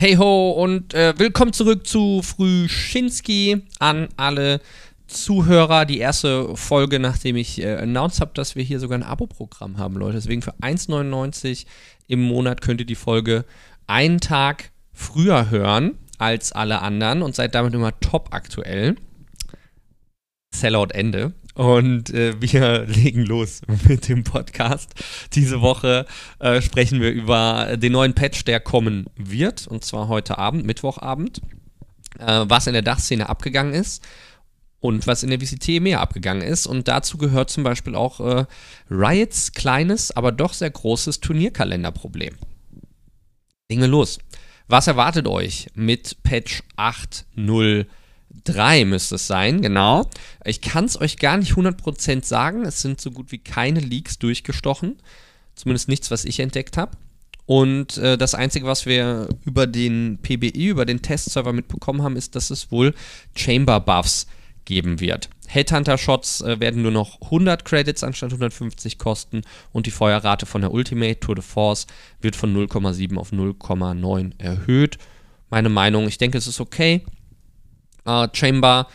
Hey ho und äh, willkommen zurück zu Frühschinski an alle Zuhörer. Die erste Folge, nachdem ich äh, announced habe, dass wir hier sogar ein Abo-Programm haben, Leute. Deswegen für 1,99 im Monat könnt ihr die Folge einen Tag früher hören als alle anderen und seid damit immer top aktuell. Sellout Ende. Und äh, wir legen los mit dem Podcast. Diese Woche äh, sprechen wir über den neuen Patch, der kommen wird. Und zwar heute Abend, Mittwochabend. Äh, was in der Dachszene abgegangen ist und was in der VCT mehr abgegangen ist. Und dazu gehört zum Beispiel auch äh, Riots kleines, aber doch sehr großes Turnierkalenderproblem. Wir los. Was erwartet euch mit Patch 8.0? 3 müsste es sein, genau. Ich kann es euch gar nicht 100% sagen. Es sind so gut wie keine Leaks durchgestochen. Zumindest nichts, was ich entdeckt habe. Und äh, das Einzige, was wir über den PBI, über den Testserver mitbekommen haben, ist, dass es wohl Chamber Buffs geben wird. Headhunter-Shots äh, werden nur noch 100 Credits anstatt 150 kosten und die Feuerrate von der Ultimate Tour de Force wird von 0,7 auf 0,9 erhöht. Meine Meinung, ich denke, es ist okay. Äh, Chamber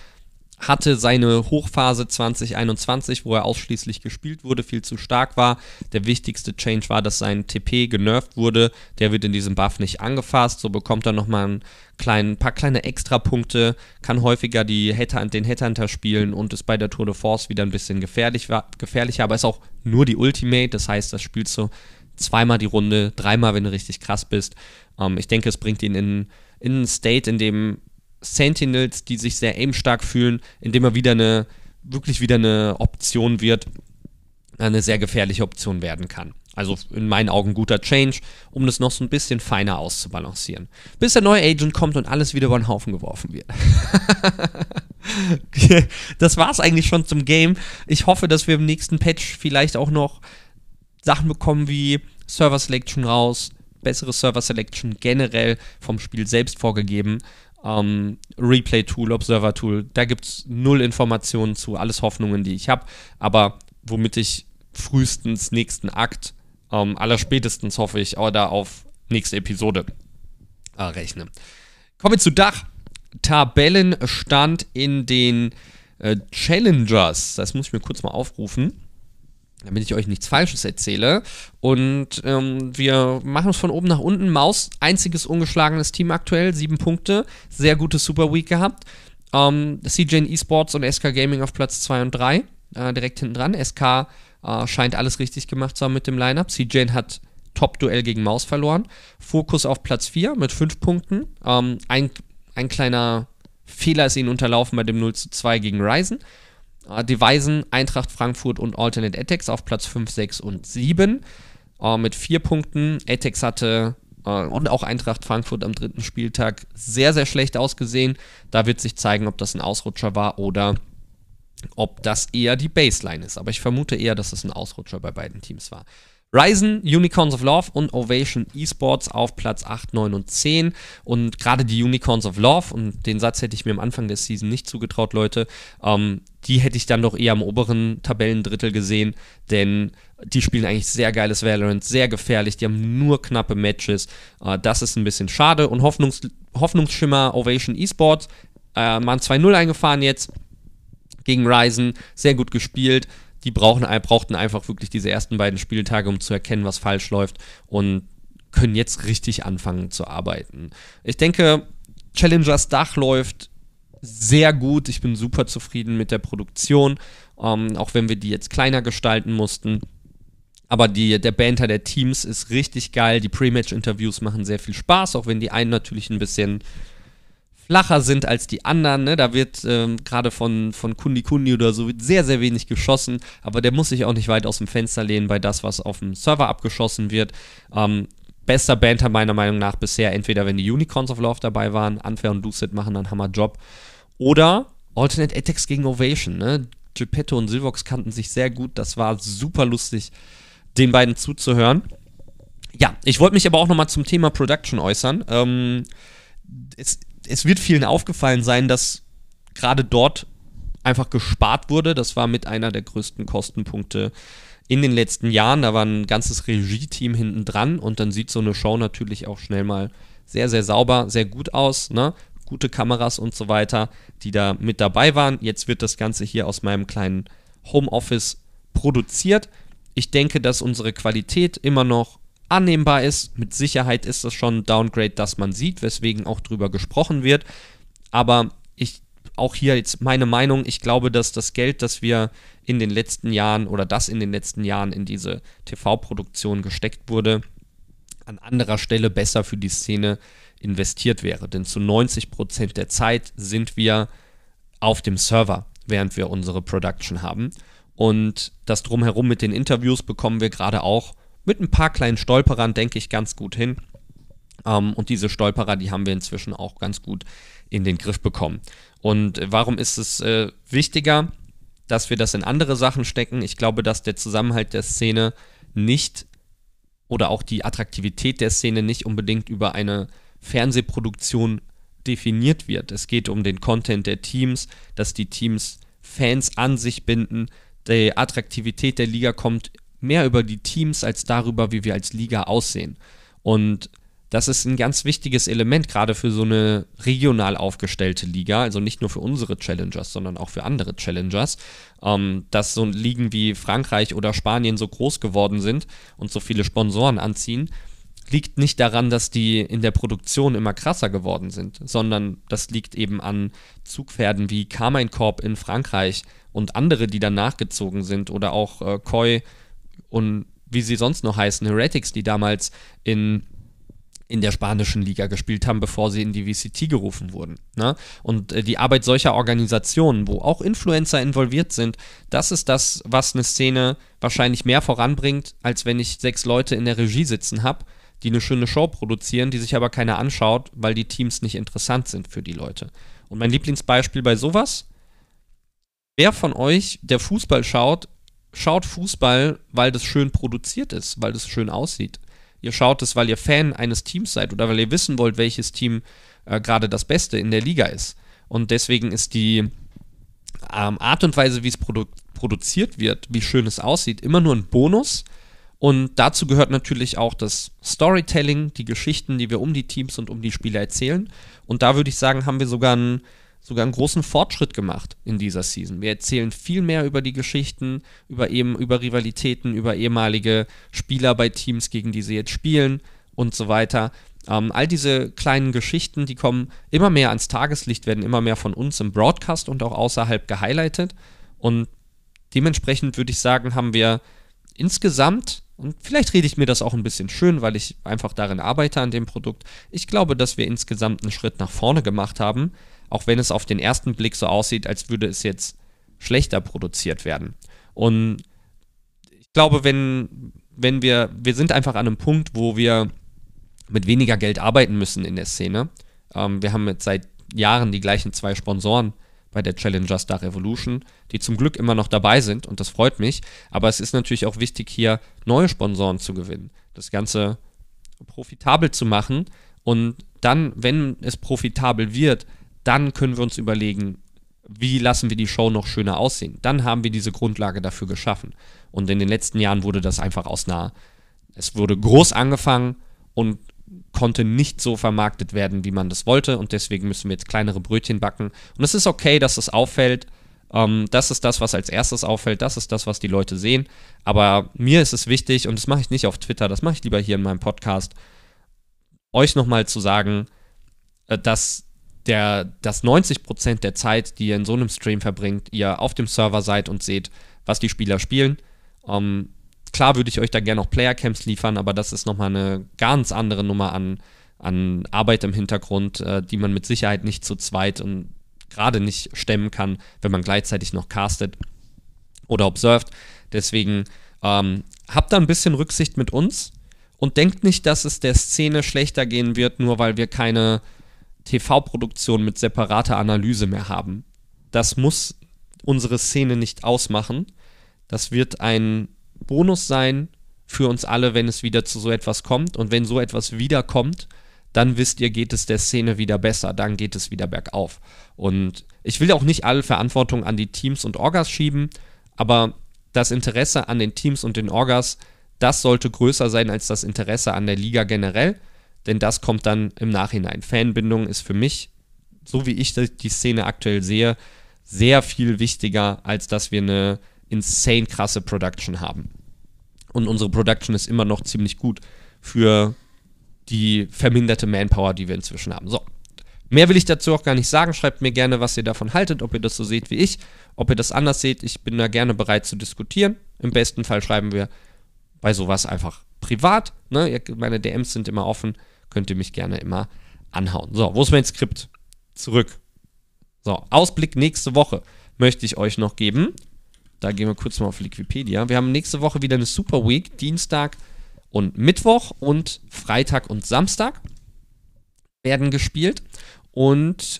hatte seine Hochphase 2021, wo er ausschließlich gespielt wurde, viel zu stark war. Der wichtigste Change war, dass sein TP genervt wurde. Der wird in diesem Buff nicht angefasst. So bekommt er nochmal ein kleinen, paar kleine Extrapunkte, kann häufiger die Hatter, den Headhunter spielen und ist bei der Tour de Force wieder ein bisschen gefährlich, gefährlicher. Aber ist auch nur die Ultimate. Das heißt, das spielst du zweimal die Runde, dreimal, wenn du richtig krass bist. Ähm, ich denke, es bringt ihn in, in ein State, in dem Sentinels, die sich sehr aimstark fühlen, indem er wieder eine, wirklich wieder eine Option wird, eine sehr gefährliche Option werden kann. Also in meinen Augen guter Change, um das noch so ein bisschen feiner auszubalancieren. Bis der neue Agent kommt und alles wieder über den Haufen geworfen wird. das war's eigentlich schon zum Game. Ich hoffe, dass wir im nächsten Patch vielleicht auch noch Sachen bekommen wie Server Selection raus, bessere Server Selection generell vom Spiel selbst vorgegeben ähm, Replay-Tool, Observer-Tool. Da gibt es null Informationen zu, alles Hoffnungen, die ich habe. Aber womit ich frühestens nächsten Akt, ähm, allerspätestens hoffe ich, oder auf nächste Episode äh, rechne. Kommen wir zu Dach. Tabellenstand in den äh, Challengers. Das muss ich mir kurz mal aufrufen damit ich euch nichts Falsches erzähle. Und ähm, wir machen es von oben nach unten. Maus, einziges ungeschlagenes Team aktuell, sieben Punkte. Sehr gute Super Week gehabt. Ähm, CJN Esports und SK Gaming auf Platz 2 und 3, äh, direkt hinten dran. SK äh, scheint alles richtig gemacht zu haben mit dem Lineup. CJN hat Top-Duell gegen Maus verloren. Fokus auf Platz 4 mit 5 Punkten. Ähm, ein, ein kleiner Fehler ist ihnen unterlaufen bei dem 0 zu 2 gegen Ryzen. Äh, die Weisen, Eintracht Frankfurt und Alternate Attacks auf Platz 5, 6 und 7 äh, mit 4 Punkten. Attacks hatte äh, und auch Eintracht Frankfurt am dritten Spieltag sehr, sehr schlecht ausgesehen. Da wird sich zeigen, ob das ein Ausrutscher war oder ob das eher die Baseline ist. Aber ich vermute eher, dass es ein Ausrutscher bei beiden Teams war. Ryzen, Unicorns of Love und Ovation Esports auf Platz 8, 9 und 10. Und gerade die Unicorns of Love, und den Satz hätte ich mir am Anfang der Season nicht zugetraut, Leute, ähm, die hätte ich dann doch eher am oberen Tabellendrittel gesehen, denn die spielen eigentlich sehr geiles Valorant, sehr gefährlich, die haben nur knappe Matches. Äh, das ist ein bisschen schade. Und Hoffnungs Hoffnungsschimmer Ovation Esports, äh, man 2-0 eingefahren jetzt gegen Ryzen, sehr gut gespielt die brauchen, brauchten einfach wirklich diese ersten beiden Spieltage, um zu erkennen, was falsch läuft und können jetzt richtig anfangen zu arbeiten. Ich denke, Challengers Dach läuft sehr gut. Ich bin super zufrieden mit der Produktion, ähm, auch wenn wir die jetzt kleiner gestalten mussten. Aber die, der Banter der Teams ist richtig geil. Die Pre-Match-Interviews machen sehr viel Spaß, auch wenn die einen natürlich ein bisschen flacher sind als die anderen. Ne? Da wird ähm, gerade von, von Kundi Kundi oder so sehr, sehr wenig geschossen, aber der muss sich auch nicht weit aus dem Fenster lehnen bei das, was auf dem Server abgeschossen wird. Ähm, bester Banter meiner Meinung nach bisher, entweder wenn die Unicorns of Love dabei waren, Unfair und Lucid machen einen Hammerjob, oder Alternate Attacks gegen Ovation. Ne? Geppetto und Silvox kannten sich sehr gut, das war super lustig, den beiden zuzuhören. Ja, ich wollte mich aber auch nochmal zum Thema Production äußern. Ähm, es es wird vielen aufgefallen sein, dass gerade dort einfach gespart wurde. Das war mit einer der größten Kostenpunkte in den letzten Jahren. Da war ein ganzes Regie-Team hinten dran und dann sieht so eine Show natürlich auch schnell mal sehr, sehr sauber, sehr gut aus, ne? Gute Kameras und so weiter, die da mit dabei waren. Jetzt wird das Ganze hier aus meinem kleinen Homeoffice produziert. Ich denke, dass unsere Qualität immer noch annehmbar ist. Mit Sicherheit ist das schon ein Downgrade, das man sieht, weswegen auch drüber gesprochen wird. Aber ich, auch hier jetzt meine Meinung, ich glaube, dass das Geld, das wir in den letzten Jahren oder das in den letzten Jahren in diese TV-Produktion gesteckt wurde, an anderer Stelle besser für die Szene investiert wäre. Denn zu 90% der Zeit sind wir auf dem Server, während wir unsere Production haben. Und das drumherum mit den Interviews bekommen wir gerade auch mit ein paar kleinen Stolperern, denke ich, ganz gut hin. Ähm, und diese Stolperer, die haben wir inzwischen auch ganz gut in den Griff bekommen. Und warum ist es äh, wichtiger, dass wir das in andere Sachen stecken? Ich glaube, dass der Zusammenhalt der Szene nicht oder auch die Attraktivität der Szene nicht unbedingt über eine Fernsehproduktion definiert wird. Es geht um den Content der Teams, dass die Teams Fans an sich binden. Die Attraktivität der Liga kommt mehr über die Teams als darüber, wie wir als Liga aussehen. Und das ist ein ganz wichtiges Element, gerade für so eine regional aufgestellte Liga, also nicht nur für unsere Challengers, sondern auch für andere Challengers, ähm, dass so Ligen wie Frankreich oder Spanien so groß geworden sind und so viele Sponsoren anziehen, liegt nicht daran, dass die in der Produktion immer krasser geworden sind, sondern das liegt eben an Zugpferden wie Carmine Corp in Frankreich und andere, die dann nachgezogen sind oder auch äh, Koi und wie sie sonst noch heißen, Heretics, die damals in in der spanischen Liga gespielt haben, bevor sie in die VCT gerufen wurden. Ne? Und äh, die Arbeit solcher Organisationen, wo auch Influencer involviert sind, das ist das, was eine Szene wahrscheinlich mehr voranbringt, als wenn ich sechs Leute in der Regie sitzen habe, die eine schöne Show produzieren, die sich aber keiner anschaut, weil die Teams nicht interessant sind für die Leute. Und mein Lieblingsbeispiel bei sowas, wer von euch, der Fußball schaut, schaut Fußball, weil das schön produziert ist, weil das schön aussieht ihr schaut es, weil ihr Fan eines Teams seid oder weil ihr wissen wollt, welches Team äh, gerade das Beste in der Liga ist. Und deswegen ist die ähm, Art und Weise, wie es produ produziert wird, wie schön es aussieht, immer nur ein Bonus. Und dazu gehört natürlich auch das Storytelling, die Geschichten, die wir um die Teams und um die Spieler erzählen. Und da würde ich sagen, haben wir sogar ein sogar einen großen Fortschritt gemacht in dieser Season. Wir erzählen viel mehr über die Geschichten, über eben über Rivalitäten, über ehemalige Spieler bei Teams, gegen die sie jetzt spielen und so weiter. Ähm, all diese kleinen Geschichten, die kommen immer mehr ans Tageslicht, werden immer mehr von uns im Broadcast und auch außerhalb gehighlightet. Und dementsprechend würde ich sagen, haben wir insgesamt, und vielleicht rede ich mir das auch ein bisschen schön, weil ich einfach darin arbeite an dem Produkt, ich glaube, dass wir insgesamt einen Schritt nach vorne gemacht haben auch wenn es auf den ersten Blick so aussieht, als würde es jetzt schlechter produziert werden. Und ich glaube, wenn, wenn wir, wir sind einfach an einem Punkt, wo wir mit weniger Geld arbeiten müssen in der Szene. Ähm, wir haben jetzt seit Jahren die gleichen zwei Sponsoren bei der Challenger Star Revolution, die zum Glück immer noch dabei sind und das freut mich. Aber es ist natürlich auch wichtig, hier neue Sponsoren zu gewinnen, das Ganze profitabel zu machen und dann, wenn es profitabel wird, dann können wir uns überlegen, wie lassen wir die Show noch schöner aussehen. Dann haben wir diese Grundlage dafür geschaffen. Und in den letzten Jahren wurde das einfach aus einer, es wurde groß angefangen und konnte nicht so vermarktet werden, wie man das wollte. Und deswegen müssen wir jetzt kleinere Brötchen backen. Und es ist okay, dass es auffällt. Ähm, das ist das, was als erstes auffällt. Das ist das, was die Leute sehen. Aber mir ist es wichtig, und das mache ich nicht auf Twitter, das mache ich lieber hier in meinem Podcast, euch nochmal zu sagen, äh, dass der, dass 90% der Zeit, die ihr in so einem Stream verbringt, ihr auf dem Server seid und seht, was die Spieler spielen. Ähm, klar würde ich euch da gerne noch Playercamps liefern, aber das ist nochmal eine ganz andere Nummer an, an Arbeit im Hintergrund, äh, die man mit Sicherheit nicht zu zweit und gerade nicht stemmen kann, wenn man gleichzeitig noch castet oder observed. Deswegen ähm, habt da ein bisschen Rücksicht mit uns und denkt nicht, dass es der Szene schlechter gehen wird, nur weil wir keine TV-Produktion mit separater Analyse mehr haben. Das muss unsere Szene nicht ausmachen. Das wird ein Bonus sein für uns alle, wenn es wieder zu so etwas kommt. Und wenn so etwas wiederkommt, dann wisst ihr, geht es der Szene wieder besser, dann geht es wieder bergauf. Und ich will auch nicht alle Verantwortung an die Teams und Orgas schieben, aber das Interesse an den Teams und den Orgas, das sollte größer sein als das Interesse an der Liga generell. Denn das kommt dann im Nachhinein. Fanbindung ist für mich, so wie ich die Szene aktuell sehe, sehr viel wichtiger, als dass wir eine insane krasse Production haben. Und unsere Production ist immer noch ziemlich gut für die verminderte Manpower, die wir inzwischen haben. So. Mehr will ich dazu auch gar nicht sagen. Schreibt mir gerne, was ihr davon haltet, ob ihr das so seht wie ich, ob ihr das anders seht. Ich bin da gerne bereit zu diskutieren. Im besten Fall schreiben wir bei sowas einfach privat. Ne? Meine DMs sind immer offen. Könnt ihr mich gerne immer anhauen. So, wo ist mein Skript? Zurück. So, Ausblick nächste Woche möchte ich euch noch geben. Da gehen wir kurz mal auf Wikipedia. Wir haben nächste Woche wieder eine Super Week. Dienstag und Mittwoch und Freitag und Samstag werden gespielt. Und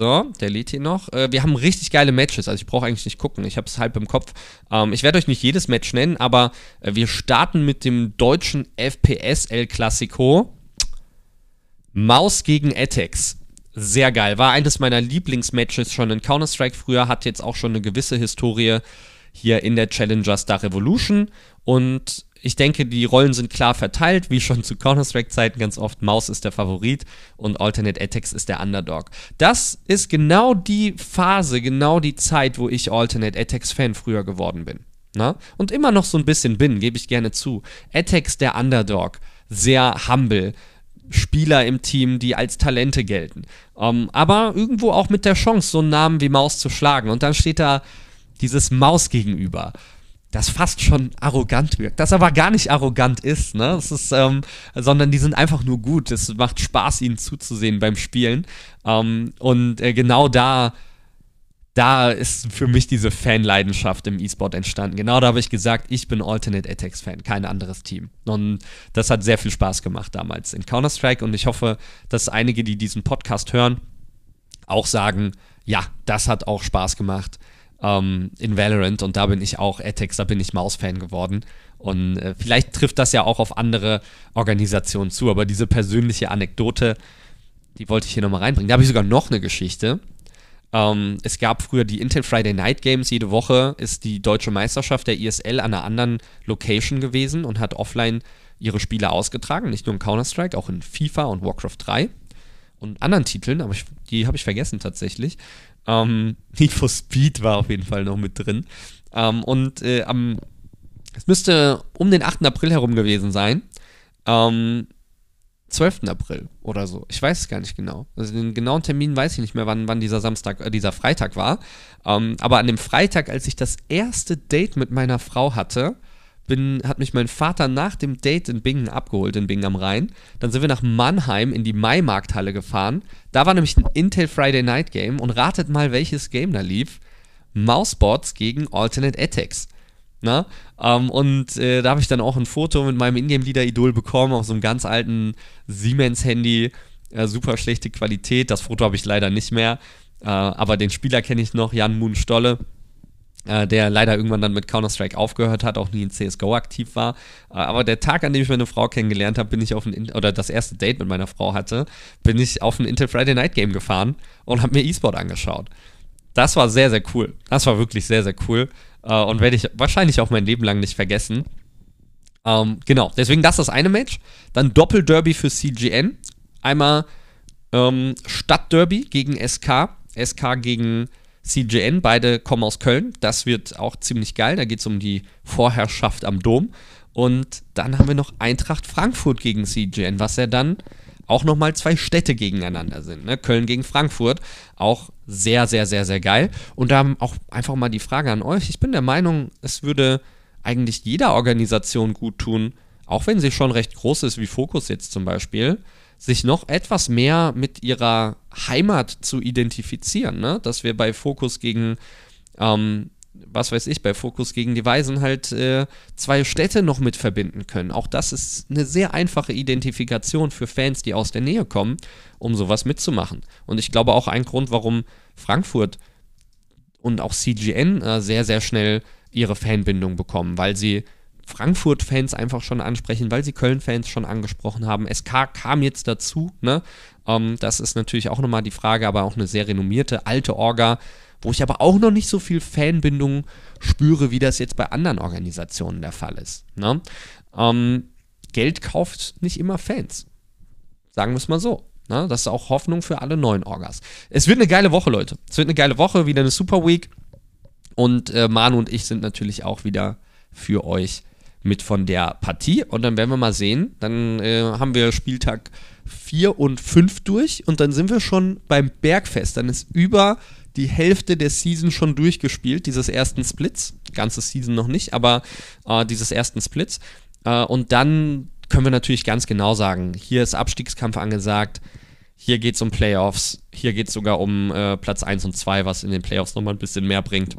so, der lädt hier noch. Äh, wir haben richtig geile Matches, also ich brauche eigentlich nicht gucken. Ich habe es halb im Kopf. Ähm, ich werde euch nicht jedes Match nennen, aber äh, wir starten mit dem deutschen FPS El Clasico. Maus gegen Etex. Sehr geil. War eines meiner Lieblingsmatches schon in Counter-Strike früher, hat jetzt auch schon eine gewisse Historie hier in der Challenger Star Revolution. Und ich denke, die Rollen sind klar verteilt, wie schon zu Counter-Strike-Zeiten ganz oft. Maus ist der Favorit und Alternate Attacks ist der Underdog. Das ist genau die Phase, genau die Zeit, wo ich Alternate Attacks-Fan früher geworden bin. Na? Und immer noch so ein bisschen bin, gebe ich gerne zu. Attacks der Underdog, sehr humble. Spieler im Team, die als Talente gelten. Um, ähm, aber irgendwo auch mit der Chance, so einen Namen wie Maus zu schlagen. Und dann steht da dieses Maus gegenüber das fast schon arrogant wirkt, das aber gar nicht arrogant ist, ne? Es ist, ähm, sondern die sind einfach nur gut. Es macht Spaß, ihnen zuzusehen beim Spielen. Ähm, und äh, genau da, da ist für mich diese Fanleidenschaft im E-Sport entstanden. Genau da habe ich gesagt, ich bin Alternate Attacks Fan, kein anderes Team. Und das hat sehr viel Spaß gemacht damals in Counter-Strike und ich hoffe, dass einige, die diesen Podcast hören, auch sagen, ja, das hat auch Spaß gemacht ähm, in Valorant und da bin ich auch Atex, da bin ich Maus-Fan geworden. Und äh, vielleicht trifft das ja auch auf andere Organisationen zu, aber diese persönliche Anekdote, die wollte ich hier nochmal reinbringen. Da habe ich sogar noch eine Geschichte. Ähm, es gab früher die Intel Friday Night Games. Jede Woche ist die deutsche Meisterschaft der ISL an einer anderen Location gewesen und hat offline ihre Spiele ausgetragen. Nicht nur in Counter-Strike, auch in FIFA und Warcraft 3 und anderen Titeln, aber ich, die habe ich vergessen tatsächlich. Ähm, Need for Speed war auf jeden Fall noch mit drin. Ähm, und äh, am, es müsste um den 8. April herum gewesen sein. Ähm, 12. April oder so. Ich weiß es gar nicht genau. Also den genauen Termin weiß ich nicht mehr, wann, wann dieser Samstag, äh, dieser Freitag war. Ähm, aber an dem Freitag, als ich das erste Date mit meiner Frau hatte, bin, hat mich mein Vater nach dem Date in Bingen abgeholt, in Bingen am Rhein. Dann sind wir nach Mannheim in die Maimarkthalle gefahren. Da war nämlich ein Intel Friday Night Game und ratet mal, welches Game da lief. Mousebots gegen Alternate Attacks. Na? Ähm, und äh, da habe ich dann auch ein Foto mit meinem Ingame-Leader-Idol bekommen auf so einem ganz alten Siemens-Handy. Äh, super schlechte Qualität. Das Foto habe ich leider nicht mehr. Äh, aber den Spieler kenne ich noch, Jan Moon Stolle äh, der leider irgendwann dann mit Counter-Strike aufgehört hat, auch nie in CSGO aktiv war. Äh, aber der Tag, an dem ich meine Frau kennengelernt habe, bin ich auf ein, oder das erste Date mit meiner Frau hatte, bin ich auf ein Intel Friday Night Game gefahren und habe mir E-Sport angeschaut. Das war sehr, sehr cool. Das war wirklich sehr, sehr cool. Äh, und werde ich wahrscheinlich auch mein Leben lang nicht vergessen. Ähm, genau, deswegen das das eine Match. Dann Doppelderby für CGN. Einmal ähm, Stadtderby gegen SK. SK gegen CGN, beide kommen aus Köln. Das wird auch ziemlich geil. Da geht es um die Vorherrschaft am Dom. Und dann haben wir noch Eintracht Frankfurt gegen CGN, was ja dann auch nochmal zwei Städte gegeneinander sind. Ne? Köln gegen Frankfurt. Auch sehr, sehr, sehr, sehr geil. Und da auch einfach mal die Frage an euch. Ich bin der Meinung, es würde eigentlich jeder Organisation gut tun, auch wenn sie schon recht groß ist, wie Focus jetzt zum Beispiel, sich noch etwas mehr mit ihrer Heimat zu identifizieren. Ne? Dass wir bei Fokus gegen, ähm, was weiß ich, bei Fokus gegen die Weisen halt äh, zwei Städte noch mit verbinden können. Auch das ist eine sehr einfache Identifikation für Fans, die aus der Nähe kommen, um sowas mitzumachen. Und ich glaube auch ein Grund, warum Frankfurt und auch CGN äh, sehr, sehr schnell ihre Fanbindung bekommen, weil sie Frankfurt-Fans einfach schon ansprechen, weil sie Köln-Fans schon angesprochen haben. SK kam jetzt dazu, ne? Ähm, das ist natürlich auch nochmal die Frage, aber auch eine sehr renommierte alte Orga, wo ich aber auch noch nicht so viel Fanbindung spüre, wie das jetzt bei anderen Organisationen der Fall ist. Ne? Ähm, Geld kauft nicht immer Fans. Sagen wir es mal so. Ne? Das ist auch Hoffnung für alle neuen Orgas. Es wird eine geile Woche, Leute. Es wird eine geile Woche, wieder eine Super Week. Und äh, Manu und ich sind natürlich auch wieder für euch mit von der Partie. Und dann werden wir mal sehen. Dann äh, haben wir Spieltag 4 und 5 durch. Und dann sind wir schon beim Bergfest. Dann ist über die Hälfte der Season schon durchgespielt, dieses ersten Splits. Ganze Season noch nicht, aber äh, dieses ersten Splits. Äh, und dann können wir natürlich ganz genau sagen, hier ist Abstiegskampf angesagt. Hier geht es um Playoffs. Hier geht es sogar um äh, Platz 1 und 2, was in den Playoffs nochmal ein bisschen mehr bringt.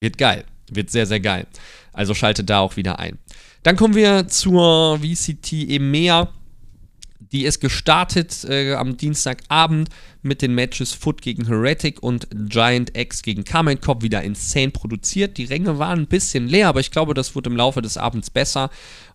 Wird geil. Wird sehr, sehr geil. Also schaltet da auch wieder ein. Dann kommen wir zur VCT EMEA. Die ist gestartet äh, am Dienstagabend mit den Matches Foot gegen Heretic und Giant X gegen Carmine Cop wieder insane produziert. Die Ränge waren ein bisschen leer, aber ich glaube, das wurde im Laufe des Abends besser.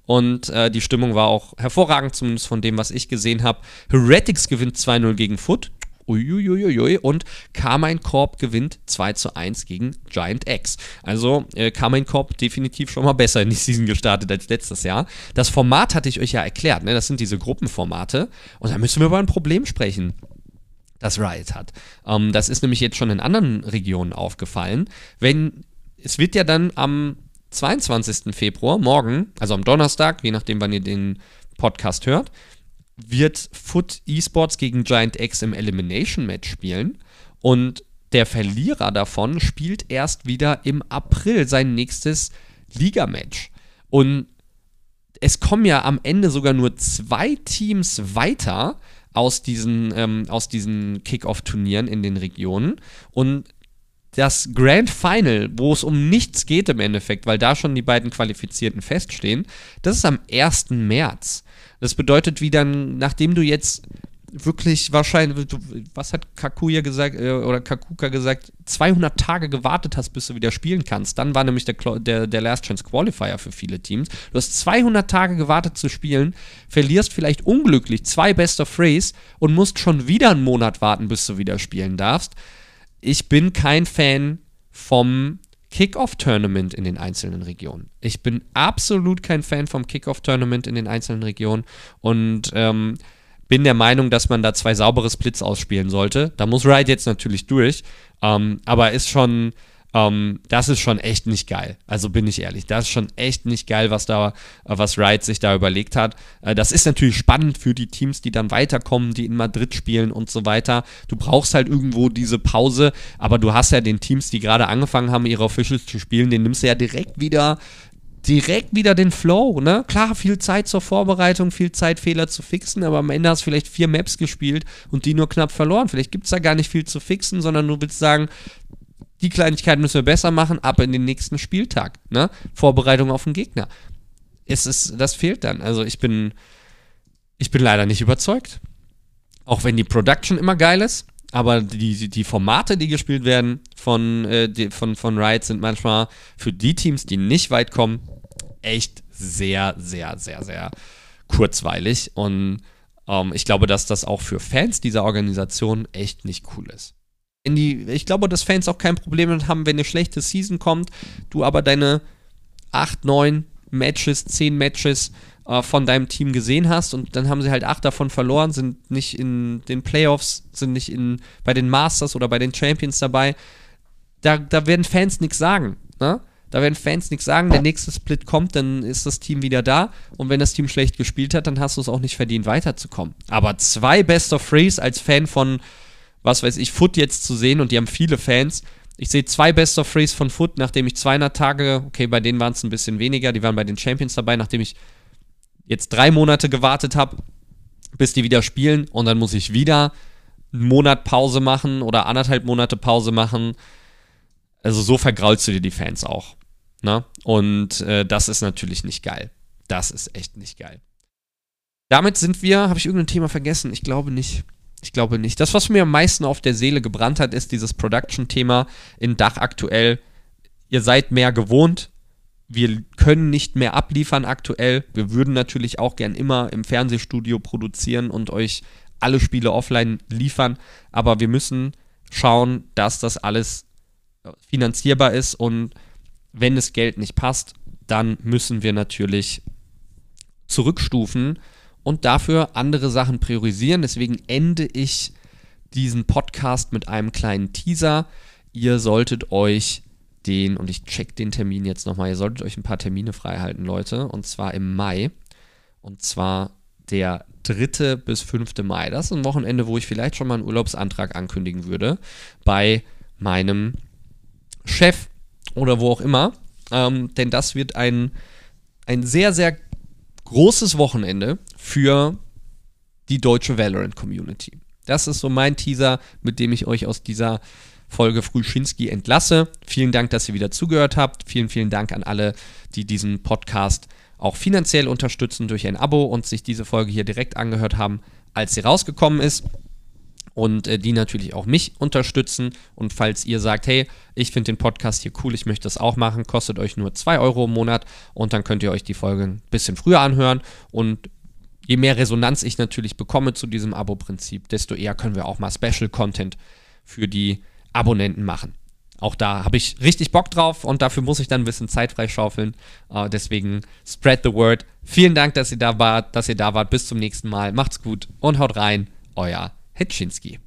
Und äh, die Stimmung war auch hervorragend, zumindest von dem, was ich gesehen habe. Heretics gewinnt 2-0 gegen Foot. Uiuiuiui. Und Carmine Corp gewinnt 2 zu 1 gegen Giant X. Also äh, Carmine Corp definitiv schon mal besser in die Season gestartet als letztes Jahr. Das Format hatte ich euch ja erklärt, ne? Das sind diese Gruppenformate. Und da müssen wir über ein Problem sprechen das Riot hat. Ähm, das ist nämlich jetzt schon in anderen Regionen aufgefallen. Wenn es wird ja dann am 22. Februar, morgen, also am Donnerstag, je nachdem, wann ihr den Podcast hört, wird Foot Esports gegen Giant X im Elimination Match spielen und der Verlierer davon spielt erst wieder im April sein nächstes Ligamatch. Und es kommen ja am Ende sogar nur zwei Teams weiter aus diesen, ähm, diesen Kick-Off-Turnieren in den Regionen. Und das Grand Final, wo es um nichts geht im Endeffekt, weil da schon die beiden Qualifizierten feststehen, das ist am 1. März. Das bedeutet, wie dann, nachdem du jetzt wirklich wahrscheinlich, was hat Kakuya gesagt, äh, oder Kakuka gesagt, 200 Tage gewartet hast, bis du wieder spielen kannst. Dann war nämlich der, der, der Last Chance Qualifier für viele Teams. Du hast 200 Tage gewartet zu spielen, verlierst vielleicht unglücklich zwei Best of Race und musst schon wieder einen Monat warten, bis du wieder spielen darfst. Ich bin kein Fan vom Kickoff-Tournament in den einzelnen Regionen. Ich bin absolut kein Fan vom Kickoff-Tournament in den einzelnen Regionen und ähm, bin der Meinung, dass man da zwei saubere Splits ausspielen sollte. Da muss Riot jetzt natürlich durch, ähm, aber ist schon, ähm, das ist schon echt nicht geil. Also bin ich ehrlich, das ist schon echt nicht geil, was da, was Riot sich da überlegt hat. Äh, das ist natürlich spannend für die Teams, die dann weiterkommen, die in Madrid spielen und so weiter. Du brauchst halt irgendwo diese Pause, aber du hast ja den Teams, die gerade angefangen haben, ihre Officials zu spielen, den nimmst du ja direkt wieder direkt wieder den Flow, ne? Klar, viel Zeit zur Vorbereitung, viel Zeit, Fehler zu fixen, aber am Ende hast du vielleicht vier Maps gespielt und die nur knapp verloren. Vielleicht gibt es da gar nicht viel zu fixen, sondern du willst sagen, die Kleinigkeiten müssen wir besser machen, ab in den nächsten Spieltag, ne? Vorbereitung auf den Gegner. Es ist, das fehlt dann. Also ich bin, ich bin leider nicht überzeugt. Auch wenn die Production immer geil ist, aber die, die Formate, die gespielt werden von, äh, die, von, von Riot, sind manchmal für die Teams, die nicht weit kommen, echt sehr, sehr, sehr, sehr kurzweilig. Und ähm, ich glaube, dass das auch für Fans dieser Organisation echt nicht cool ist. Die, ich glaube, dass Fans auch kein Problem damit haben, wenn eine schlechte Season kommt, du aber deine 8, 9 Matches, 10 Matches äh, von deinem Team gesehen hast und dann haben sie halt 8 davon verloren, sind nicht in den Playoffs, sind nicht in, bei den Masters oder bei den Champions dabei. Da, da werden Fans nichts sagen. Ne? Da werden Fans nichts sagen, der nächste Split kommt, dann ist das Team wieder da. Und wenn das Team schlecht gespielt hat, dann hast du es auch nicht verdient, weiterzukommen. Aber zwei Best of Threes als Fan von, was weiß ich, Foot jetzt zu sehen, und die haben viele Fans. Ich sehe zwei Best of Threes von Foot, nachdem ich 200 Tage, okay, bei denen waren es ein bisschen weniger, die waren bei den Champions dabei, nachdem ich jetzt drei Monate gewartet habe, bis die wieder spielen. Und dann muss ich wieder einen Monat Pause machen oder anderthalb Monate Pause machen. Also so vergraulst du dir die Fans auch. Ne? Und äh, das ist natürlich nicht geil. Das ist echt nicht geil. Damit sind wir, habe ich irgendein Thema vergessen? Ich glaube nicht. Ich glaube nicht. Das, was mir am meisten auf der Seele gebrannt hat, ist dieses Production-Thema in Dach aktuell. Ihr seid mehr gewohnt. Wir können nicht mehr abliefern aktuell. Wir würden natürlich auch gern immer im Fernsehstudio produzieren und euch alle Spiele offline liefern. Aber wir müssen schauen, dass das alles finanzierbar ist und wenn das Geld nicht passt, dann müssen wir natürlich zurückstufen und dafür andere Sachen priorisieren. Deswegen ende ich diesen Podcast mit einem kleinen Teaser. Ihr solltet euch den, und ich check den Termin jetzt nochmal, ihr solltet euch ein paar Termine freihalten, Leute, und zwar im Mai. Und zwar der 3. bis 5. Mai. Das ist ein Wochenende, wo ich vielleicht schon mal einen Urlaubsantrag ankündigen würde bei meinem Chef oder wo auch immer. Ähm, denn das wird ein, ein sehr, sehr großes Wochenende für die deutsche Valorant-Community. Das ist so mein Teaser, mit dem ich euch aus dieser Folge Frühschinski entlasse. Vielen Dank, dass ihr wieder zugehört habt. Vielen, vielen Dank an alle, die diesen Podcast auch finanziell unterstützen durch ein Abo und sich diese Folge hier direkt angehört haben, als sie rausgekommen ist. Und äh, die natürlich auch mich unterstützen. Und falls ihr sagt, hey, ich finde den Podcast hier cool, ich möchte das auch machen, kostet euch nur 2 Euro im Monat und dann könnt ihr euch die Folge ein bisschen früher anhören. Und je mehr Resonanz ich natürlich bekomme zu diesem Abo-Prinzip, desto eher können wir auch mal Special Content für die Abonnenten machen. Auch da habe ich richtig Bock drauf und dafür muss ich dann ein bisschen Zeit freischaufeln. Uh, deswegen spread the word. Vielen Dank, dass ihr da wart, dass ihr da wart. Bis zum nächsten Mal. Macht's gut und haut rein. Euer Hetschinski.